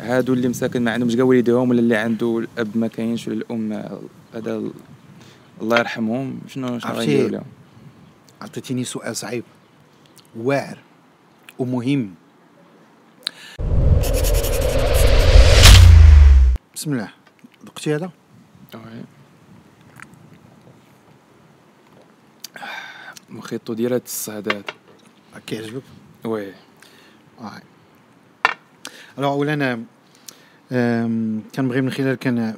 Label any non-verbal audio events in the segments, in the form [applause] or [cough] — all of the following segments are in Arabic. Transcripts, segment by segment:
هادو اللي مساكن ما عندهمش كاع والديهم ولا اللي عنده الأب ما كاينش ولا الام هذا الله يرحمهم. شنو شنو غنديروا لهم عطيتيني سؤال صعيب. واعر ومهم. بسم الله. ذقتي هذا. مخيطو ديال هاد الصهدات كيعجبك oui. اولا كنبغي من خلال كان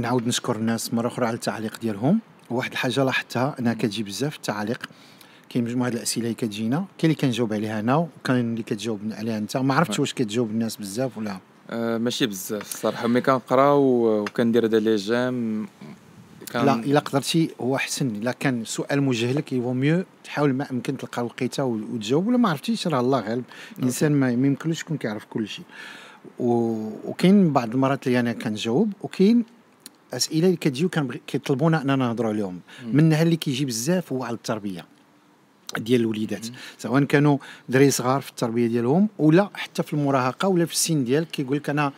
نعاود نشكر الناس مرة أخرى على التعليق ديالهم. وواحد الحاجة لاحظتها أنها كتجي بزاف التعاليق كاين مجموعة الأسئلة اللي كتجينا. كاين اللي كنجاوب عليها أنا وكاين اللي كتجاوب عليها أنت. ما عرفتش واش كتجاوب الناس بزاف ولا؟ آه ماشي بزاف الصراحة. ملي كنقرا و- وكندير هذا les j'aime كان لا إلا قدرتي هو احسن إلا كان سؤال موجه لك il vaut mieux تحاول ما أمكن تلقى الوقيتة وتجاوب ولا ما عرفتيش؟ راه الله غالب الإنسان ما يمكنلوش يكون كيعرف كل شيء. وكاين بعض المرات اللي أنا كنجاوب وكاين أسئلة اللي كتجيو كيطلبونا أننا نهضروا عليهم. منها اللي كيجي بزاف هو على التربية ديال الوليدات. سواء كانوا دراري صغار في التربية ديالهم ولا حتى في المراهقة ولا في السن ديالك كيقول لك أنا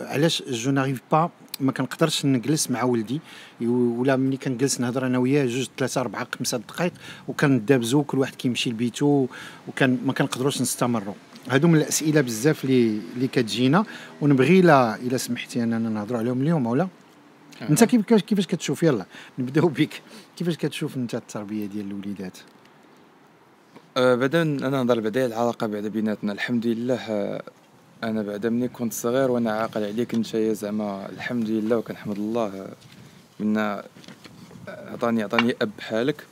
علاش je n'arrive pas ما كنقدرش نجلس مع ولدي. ولا ملي كنجلس نهضر أنا وياه جوج ثلاثة أربعة خمسة دقائق وكندابزو كل واحد كيمشي لبيتو وكان ما كنقدروش نستمروا هادو من الأسئلة بزاف اللي اللي كتجينا. ونبغي لا إلا سمحتي اننا نهضروا عليهم اليوم ولا أنت كيف كيفاش كتشوف؟ يلا نبداو بك. كيفاش كتشوف أنت التربية ديال الوليدات؟ آه بعدا أنا نهضر بعدا العلاقة بعدا بيناتنا. الحمد لله أنا بعدا ملي كنت صغير وأنا عاقل عليك انت زعما الحمد لله وكنحمد الله. من عطاني عطاني أب بحالك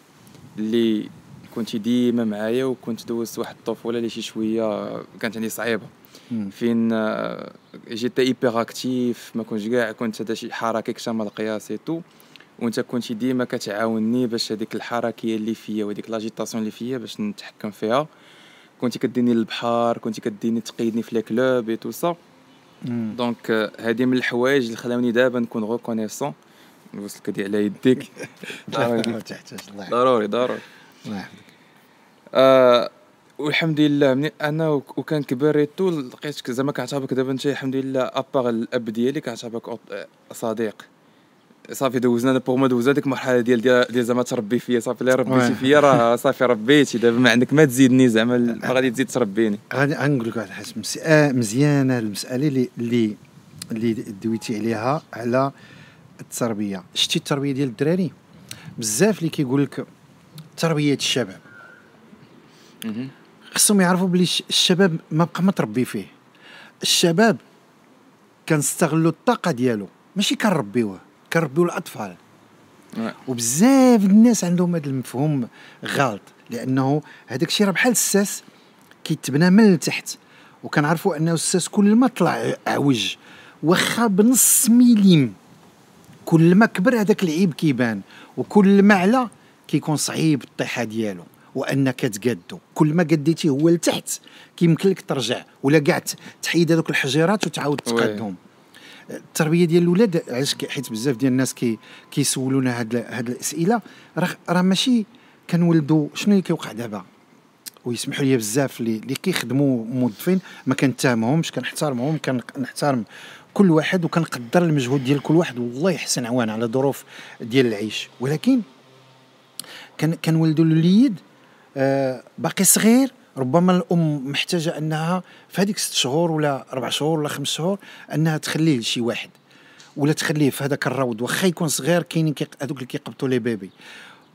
اللي كنتي ديما معايا وكنت دوزت واحد الطفولة اللي شي شوية كانت عندي صعيبة. فين جيت hyperactif ما كنتش كاع كنت هذا شي حركة كشمال القياس tout وأنت كنت ديما كتعاونني باش هذيك الحركيه اللي فيا وهذيك l'agitation اللي فيا باش نتحكم فيها. كنت كديني للبحر كنت كديني تقيدني في les clubs et tout ça. donc هذه من الحوايج اللي خلاوني دابا نكون reconnaissant نوصل كدي على يديك. [laughs] ضروري. ضروري. الله يحفظك. آه والحمد لله مني أنا وك- وكان كبرت ولقيتك زعما كنعتبرك دابا أنت الحمد لله à part الأب ديالي كنعتبرك صديق. صافي دوزنا أنا pour moi دوزنا ديك المرحلة ديال ديال, زعما تربي فيا. صافي اللي ربيتي. فيا راه صافي ربيتي دابا ما عندك ما تزيدني زعما ما غادي تزيد تربيني. غادي غنقول لك واحد الحاجة مزيانة المسألة اللي اللي اللي دويتي عليها على التربية. شتي التربية ديال الدراري؟ بزاف اللي كيقول لك تربية الشباب. خصهم يعرفوا بلي الش- الشباب ما بقى متربي فيه. الشباب كنستغلوا الطاقة ديالو ماشي كنربيوه. كنربيو الأطفال واه. وبزاف الناس عندهم هذا المفهوم غلط لأنه هذاك الشيء راه بحال الساس كيتبنى من التحت وكنعرفوا أنه الساس كل ما طلع عوج واخا بنص ميليم كل ما كبر هذاك العيب كيبان وكل ما علا كيكون صعيب الطيحة ديالو وانك تقادو كل ما قديتي هو لتحت كيمكن لك ترجع ولا كاع ت- تحيد هذوك الحجيرات وتعاود وي. تقادهم التربية ديال الاولاد علاش حيت بزاف ديال الناس كي كيسولونا هاد هاد الأسئلة راه راه ماشي كنولدوا شنو اللي كيوقع دابا؟ ويسمحوا لي بزاف اللي كيخدموا موظفين ما كنتهمهمش كنحترمهم كنحترم كل واحد وكنقدر المجهود ديال كل واحد. والله يحسن عوان على ظروف ديال العيش. ولكن كان كنولدوا الوليد آه باقي صغير ربما الأم محتاجة أنها في هذيك ست شهور ولا أربع شهور ولا خمس شهور أنها تخليه لشي واحد ولا تخليه في هذاك الروض واخا يكون صغير كاينين هذوك اللي كيقبطوا les bébés.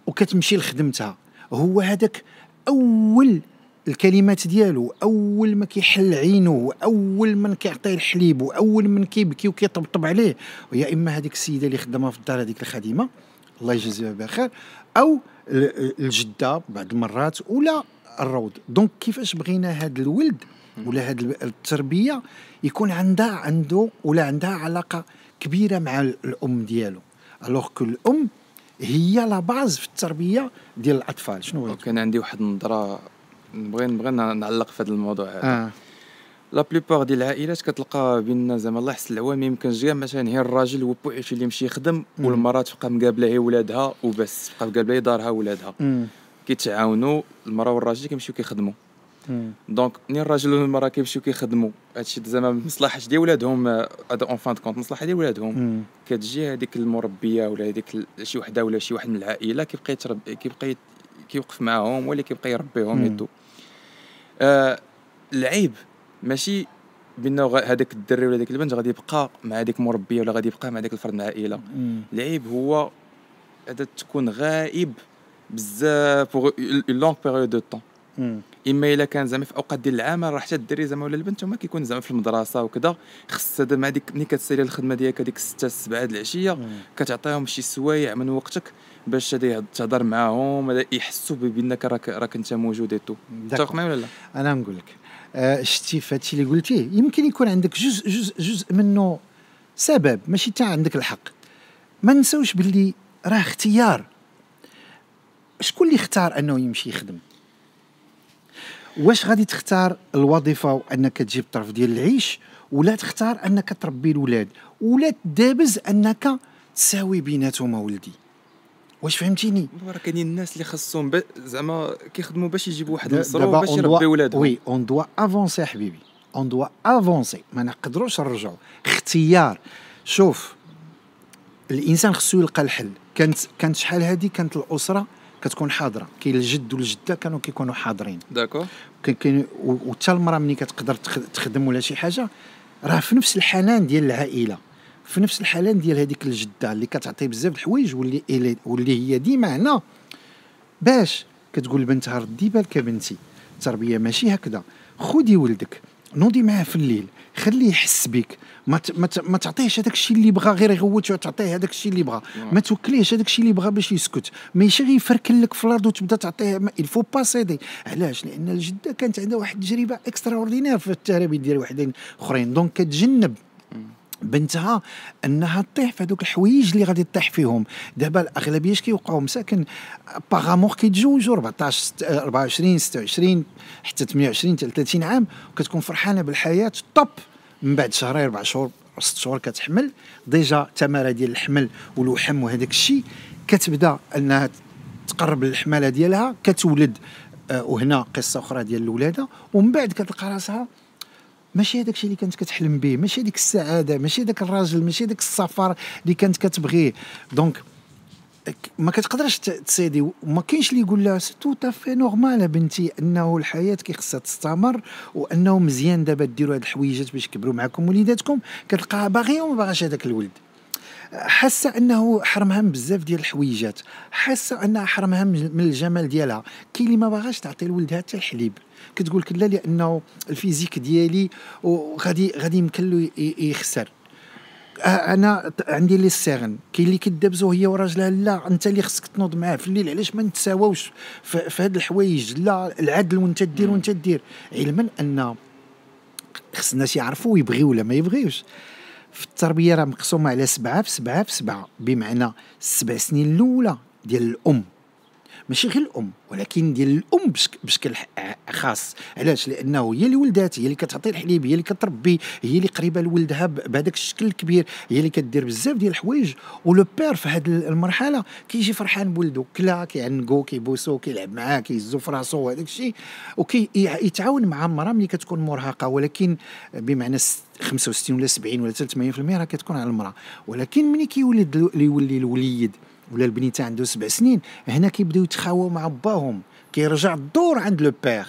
وكتمشي لخدمتها. هو هذاك أول الكلمات ديالو أول ما كيحل عينه أول من كيعطيه الحليب واول من كيبكي وكيطبطب عليه ويا إما هذيك السيدة اللي خدامة في الدار هذيك الخادمة. الله يجزيها بخير أو ال- الجدة بعض المرات ولا الروض. donc كيفاش بغينا هذا الولد ولا هذه التربية يكون عندها عنده ولا عندها علاقة كبيرة مع ال- الأم ديالو. alors que الأم هي la base في التربية ديال الأطفال. شنو هو؟ وكان عندي واحد النظرة نبغي نبغي نعلق في هذا الموضوع هذا. آه. la plupart ديال العائلات كتلقى بين زعما الله يحسن العوام ما يمكنش كاع مثلا هي الراجل هو اللي يمشي يخدم. والمرأة تبقى مقابلة هي ولادها وبس تبقى مقابلة هي دارها ولادها. كيتعاونوا المراه والراجل كيمشيو كيخدموا. donc مني الراجل والمراه كيمشيو كيخدموا. هادشي زعما مصلحة ديال ولادهم هذا en fin de compte مصلحة ديال ولادهم. كتجي هذيك المربية ولا هذيك شي وحدة ولا شي واحد من العائلة كيبقى يترب كيبقى كيوقف معاهم ولا كيبقى يربيهم يدو. آه العيب ماشي بأنه هذاك الدري ولا هذيك البنت غادي يبقى مع هذيك المربيه ولا غادي يبقى مع هذاك الفرد من العائلة. العيب هو هذا تكون غائب بزاف pour longue période de temps إما إلا كان زعما في أوقات ديال العام راه حتى الدري زعما ولا البنت هما كيكون زعما في المدرسة وكذا خص هذا مع ديك ملي كتسالي الخدمة ديالك هذيك 6 7 د العشية كتعطيهم شي سوايع من وقتك باش تهضر معاهم يحسوا بأنك راك راك أنت موجود et tout تتفق معايا ولا لا؟ أنا نقول لك آه شتي فهادشي اللي قلتيه يمكن يكون عندك جزء جزء جزء منه سبب ماشي تاع عندك الحق. ما نساوش باللي راه اختيار. شكون اللي اختار أنه يمشي يخدم؟ واش غادي تختار الوظيفة وأنك تجيب الطرف ديال العيش ولا تختار أنك تربي الولاد ولا تدابز أنك تساوي بيناتهم ولدي؟ واش فهمتيني؟ راه كاينين الناس اللي خاصهم زعما كيخدموا باش يجيبوا واحد المصروف باش يربي ولادهم. oui on doit avancer حبيبي on doit avancer ما نقدروش نرجعوا اختيار. شوف الإنسان خصو يلقى الحل. كانت كانت شحال هذه كانت الأسرة كتكون حاضرة. كاين الجد والجدة كانوا كيكونوا حاضرين. d'accord. كاين وحتى المراه ملي كتقدر تخدم ولا شي حاجة راه في نفس الحنان ديال العائلة. في نفس الحنان ديال هذيك الجدة اللي كتعطي بزاف الحوايج واللي واللي هي ديما هنا. باش كتقول لبنتها ردي بالك بنتي التربية ماشي هكذا. خذي ولدك نوضي معاه في الليل خليه يحس بك. ما ما, ما تعطيهش هذاك الشيء اللي بغى غير يغوت تعطيه هذاك الشيء اللي بغى ما توكليهش هذاك الشيء اللي بغى باش يسكت. ماشي غير يفركل لك في الأرض وتبدا تعطيه il faut pas céder علاش؟ لأن الجدة كانت عندها واحد التجربة extraordinaire في التربية ديال وحدين أخرين. donc كتجنب بنتها أنها تطيح في هذوك الحوايج اللي غادي تطيح فيهم. دابا الأغلبية اش كيوقعوا؟ مساكن par amour كيتزوجوا 14 24 26 حتى 28 حتى 30 عام وكتكون فرحانة بالحياة top من بعد شهرين أربع شهور ست شهور كتحمل. déjà التمارة ديال الحمل والوحم وهذاك الشيء كتبدا أنها تقرب للحمالة ديالها كتولد آه وهنا قصة أخرى ديال الولادة. ومن بعد كتلقى راسها ماشي هذاك الشيء اللي كانت كتحلم به ماشي هذيك السعادة ماشي هذاك الراجل ماشي هذاك السفر اللي كانت كتبغيه. donc ما كتقدرش ت céder. وما كاينش اللي يقول لها tout à fait normal بنتي إنه الحياة كي خصها تستمر وإنه مزيان دابا ديروا هاد الحويجات باش يكبروا معكم وليداتكم. كتلقاها باغيه وما باغاش هذاك الولد. حاسة إنه حرمها من بزاف ديال الحويجات. حاسة إنها حرمها من الجمال ديالها. كاين اللي ما باغاش تعطي لولدها حتى الحليب. كتقول لك لا لأنه ال physique ديالي وغادي غادي يمكن له يخسر. أنا عندي لي سيغن كاين اللي كيدابزو هي وراجلها لا أنت اللي خصك تنوض معاه في الليل. علاش ما نتساواوش في هاد الحوايج؟ لا العدل وانت دير وانت دير. علما أن خص الناس يعرفوا يبغيو ولا ما يبغيوش. في التربية راه مقسومة على سبعة في سبعة في سبعة. بمعنى السبع سنين الأولى ديال الأم. ماشي غير الأم ولكن ديال الأم بشكل خاص. علاش؟ لأنه هي اللي ولدات هي اللي كتعطي الحليب هي اللي كتربي هي اللي قريبة لولدها بهذاك الشكل الكبير هي اللي كدير بزاف ديال الحوايج. و le père في هذه المرحلة كيجي فرحان بولدو كلا كيعنقو كيبوسو كيلعب معاه كيهزو في راسو وهذاك الشيء. وكيتعاون مع المراه ملي كتكون مرهقة ولكن بمعنى 65 ولا 70 ولا 80% راه كتكون على المرأة. ولكن ملي كيولد يولي الوليد ولا البنيته عنده سبع سنين هنا كيبداو يتخاووا مع باهم كيرجع الدور عند لو بير.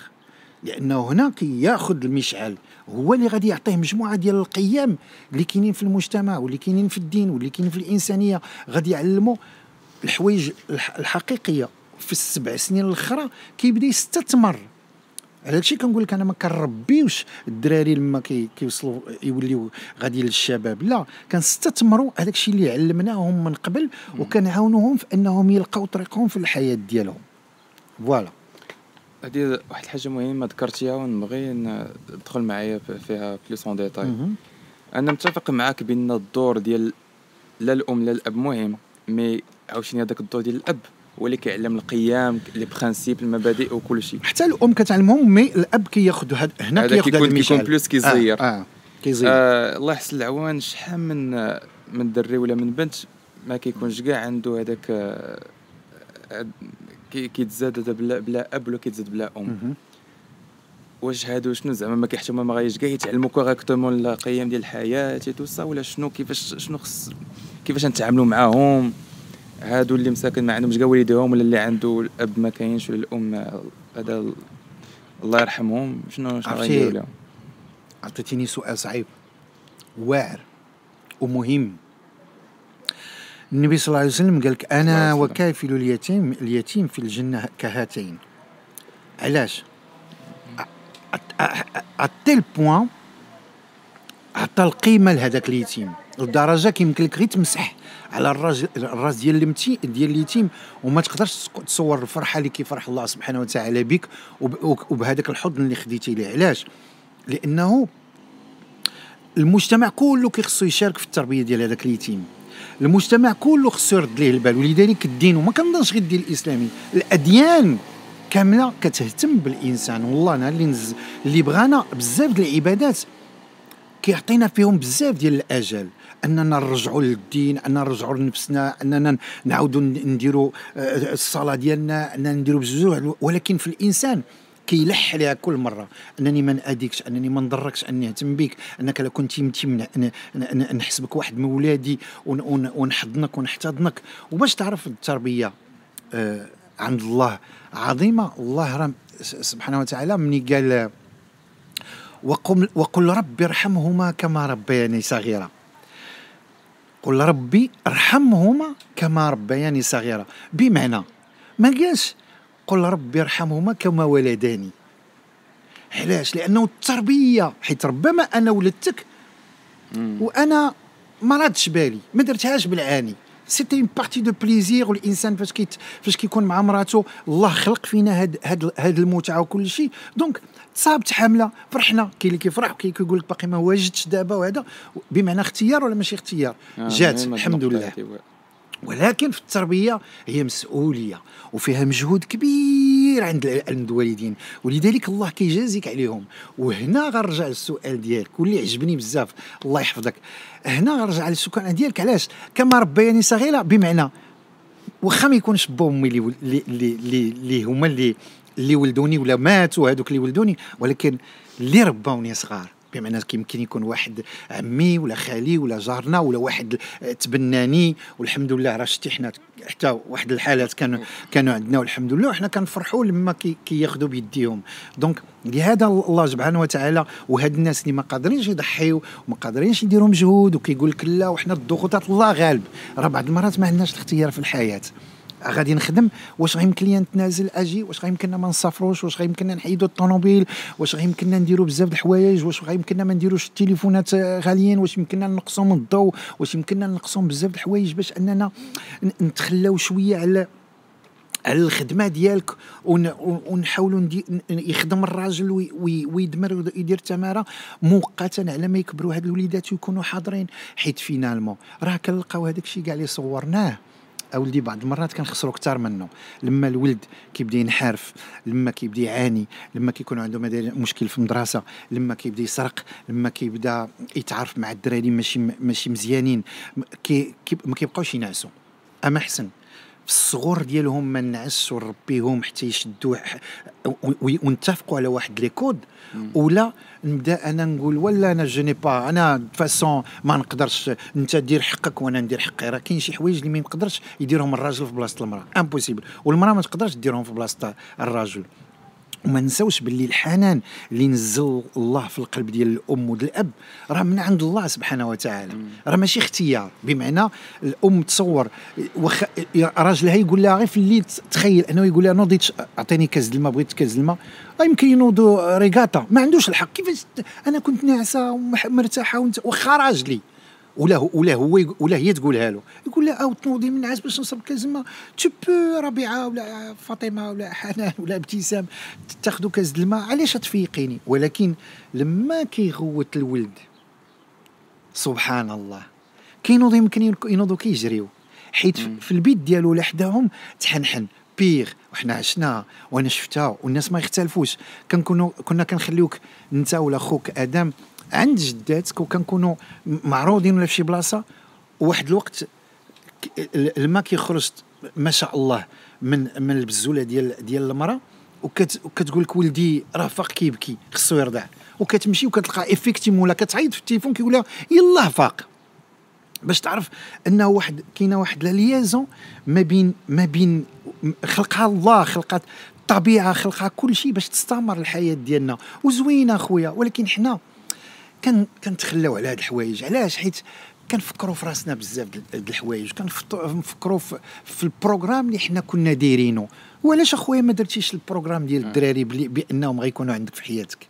لأنه هنا كياخذ المشعل هو اللي غادي يعطيه مجموعة ديال القيم اللي كاينين في المجتمع واللي كاينين في الدين واللي كاينين في الإنسانية. غادي يعلمه الحوايج الحقيقية. في السبع سنين الأخرى كيبدأ يستثمر. على هادشي كنقول لك أنا ما كنربيوش الدراري لما كيوصلوا يوليو غادي للشباب. لا كنستثمروا هذاك الشيء اللي علمناهم من قبل وكنعاونوهم في أنهم يلقاو طريقهم في الحياة ديالهم. voilà. هذه واحد الحاجة مهمة ذكرتيها ونبغي ندخل معايا فيها plus en détail أنا متفق معاك بأن الدور ديال لا الأم لا الأب مهم mais عاوتاني هذاك الدور ديال الأب. هو اللي كيعلم القيم les principes المبادئ وكل شيء. حتى الأم كتعلمهم mais الأب كياخذ هاد هنا كياخذ هذا كيكون plus كيزير. آه. آه. كيزير. آه الله يحسن العوان شحال من من دري ولا من بنت ما كيكونش كاع عنده هذاك آه كيتزاد هذا بلا بلا أب ولا كيتزاد بلا أم. واش هادو شنو زعما ما كيحتاج ما غايش كاع يتعلموا correctement القيم ديال الحياة tout ça ولا شنو كيفاش شنو خص كيفاش نتعاملوا معاهم؟ هادو اللي مساكن ما عندهمش كاع والديهم ولا اللي عنده الأب ما كاينش ولا الأم هذا الله يرحمهم. شنو شنو غيديروا لهم عطيتيني سؤال صعيب. واعر ومهم. النبي صلى الله عليه وسلم قال لك أنا وكافل اليتيم اليتيم في الجنة كهاتين. علاش؟ اتيل بوان عطى القيمه لهذاك اليتيم. لدرجه كيمكن لك غير تمسح على الراس الراس ديال المتي ديال اليتيم وما تقدرش تصور الفرحة اللي كيفرح الله سبحانه وتعالى بك وبهذاك الحضن اللي خديتي ليه. علاش؟ لأنه المجتمع كله كيخصو يشارك في التربية ديال هذاك اليتيم. المجتمع كله خصو يرد ليه البال. ولذلك الدين وما كنظنش غير الدين الإسلامي الأديان كاملة كتهتم بالإنسان. والله أنا اللي نز... اللي بغانا بزاف ديال العبادات كيعطينا فيهم بزاف ديال الاجل أننا نرجعوا للدين أننا نرجعوا لنفسنا أننا نعاودوا نديروا آه، الصلاة ديالنا أننا نديروا بزاف ولكن في الإنسان كيلح عليها كل مرة. أنني ما نأديكش أنني ما نضركش اني نهتم بك أنك لو كنت يمتي نحسبك واحد من ولادي ونحضنك ونحتضنك. وباش تعرف التربية آه عند الله عظيمة الله سبحانه وتعالى مني قال وقل, ربي ارحمهما كما ربياني صغيره قل ربي ارحمهما كما ربياني صغيره بمعنى ما قالش قل ربي ارحمهما كما ولداني. علاش؟ لأنه التربيه حيت ربما أنا ولدتك وأنا ما ردش بالي ما درتهاش بالعاني. c'était une partie de plaisir والانسان فاش كيت فاش كيكون مع مراته الله خلق فينا هاد هاد هاد المتعة وكل شيء. donc تصابت حامله فرحنا. كاين اللي كيفرح وكاين اللي كيقول لك باقي ما واجدتش دابا وهذا. بمعنى اختيار ولا ماشي اختيار؟ آه جات الحمد لله. ولكن في التربية هي مسؤولية وفيها مجهود كبير عند الوالدين ولذلك الله كيجازيك عليهم. وهنا غنرجع للسؤال ديالك واللي عجبني بزاف الله يحفظك. هنا غنرجع للسؤال ديالك علاش؟ كما ربياني صغيرة بمعنى واخا ما يكونش با امي اللي اللي اللي هما اللي اللي ولدوني ولا ماتوا هذوك اللي ولدوني ولكن اللي ربوني صغار. بمعنى يمكن يكون واحد عمي ولا خالي ولا جارنا ولا واحد تبناني والحمد لله راه شتي حنا حتى واحد الحالات كانوا كانوا عندنا والحمد لله وحنا كنفرحوا لما كياخذوا كي بيديهم. donc لهذا الله سبحانه وتعالى وهاد الناس اللي ما قادرينش يضحيو وما قادرينش يديروا مجهود وكيقول لك لا وحنا الضغوطات الله غالب. راه بعض المرات ما عندناش الاختيار في الحياة. غادي نخدم. واش غيمكن لي نتنازل أجي؟ واش غيمكننا ما نسافروش؟ واش غيمكننا نحيدوا الطوموبيل؟ واش غيمكننا نديروا بزاف د الحوايج؟ واش غيمكننا ما نديروش التليفونات غاليين؟ واش يمكننا نقصوا من الضوء واش يمكننا نقصوا بزاف د الحوايج باش أننا نتخلاو شوية على على الخدمة ديالك ونحاولوا يخدم الراجل ويدمر ويدير تماره مؤقتا على ما يكبروا هاد الوليدات ويكونوا حاضرين. حيت finalement راه كنلقاو هذاك الشيء كاع اللي صورناه. أولدي بعض المرات كنخسروا أكثر منه لما الولد كيبدأ ينحرف لما كيبدأ يعاني لما كيكون عنده مشكل في المدرسة لما كيبدأ يسرق لما كيبدأ يتعارف مع الدراري ماشي ماشي مزيانين كي, ما كيبقاوش ينعسوا أما احسن في الصغور ديالهم ما نعس ونربيهم حتى يشدوا ونتفقوا على واحد les codes. ولا نبدا أنا نقول ولا أنا je n'ai pas أنا façon ما نقدرش. أنت دير حقك وأنا ندير حقي. راه كاين شي حوايج اللي ما يقدرش يديرهم الراجل في بلاصة المرأة. impossible والمرأة ما تقدرش ديرهم في بلاصة الراجل وما نساوش باللي الحنان اللي نزل الله في القلب ديال الأم والأب راه من عند الله سبحانه وتعالى. راه ماشي اختيار. بمعنى الأم تصور وخ... راجلها يقول لها غير في الليل تخيل أنه يقول لها نوضي أعطيني كاس الماء بغيت كاس الماء. يمكن ينوضوا ريغاتا ما عندوش الحق. كيفاش أنا كنت ناعسة ومرتاحه وانت واخا راجلي. ولا هو ولا هو ولا هي تقولها له. يقول لها أو تنوضي من عاز باش نشرب كاس. الماء تو بو ربيعة ولا فاطمة ولا حنان ولا ابتسام تاخذوا كاس الماء. علاش تفيقيني؟ ولكن لما كيغوت الولد سبحان الله كينوض يمكن ينوضوا كيجريو. حيت في البيت ديالو لحداهم تحنحن. père وحنا عشنا وأنا شفتها والناس ما يختلفوش. كنكونوا كنا كنخليوك انت ولا خوك آدم عند جداتك وكنكونوا معروضين ولا في شي بلاصة وواحد الوقت الماء كيخرج ما شاء الله من من البزولة ديال ديال المرأة وكت وكتقول لك ولدي راه فاق كيبكي خصو يرضع. وكتمشي وكتلقى effectivement ولا كتعيط في التليفون كيقول لها يلاه فاق. باش تعرف أنه واحد كاينة واحد la liaison ما بين ما بين خلقها الله خلقات الطبيعة خلقها كل شيء باش تستمر الحياة ديالنا. وزوينة خويا ولكن حنا كان كنتخلاو على هاد الحوايج. علاش؟ حيت كنفكروا في راسنا بزاف د الحوايج. كنفكروا في, في ال programme اللي حنا كنا دايرينه وعلاش أخويا ما درتيش ال programme ديال الدراري بأنهم غيكونوا عندك في حياتك؟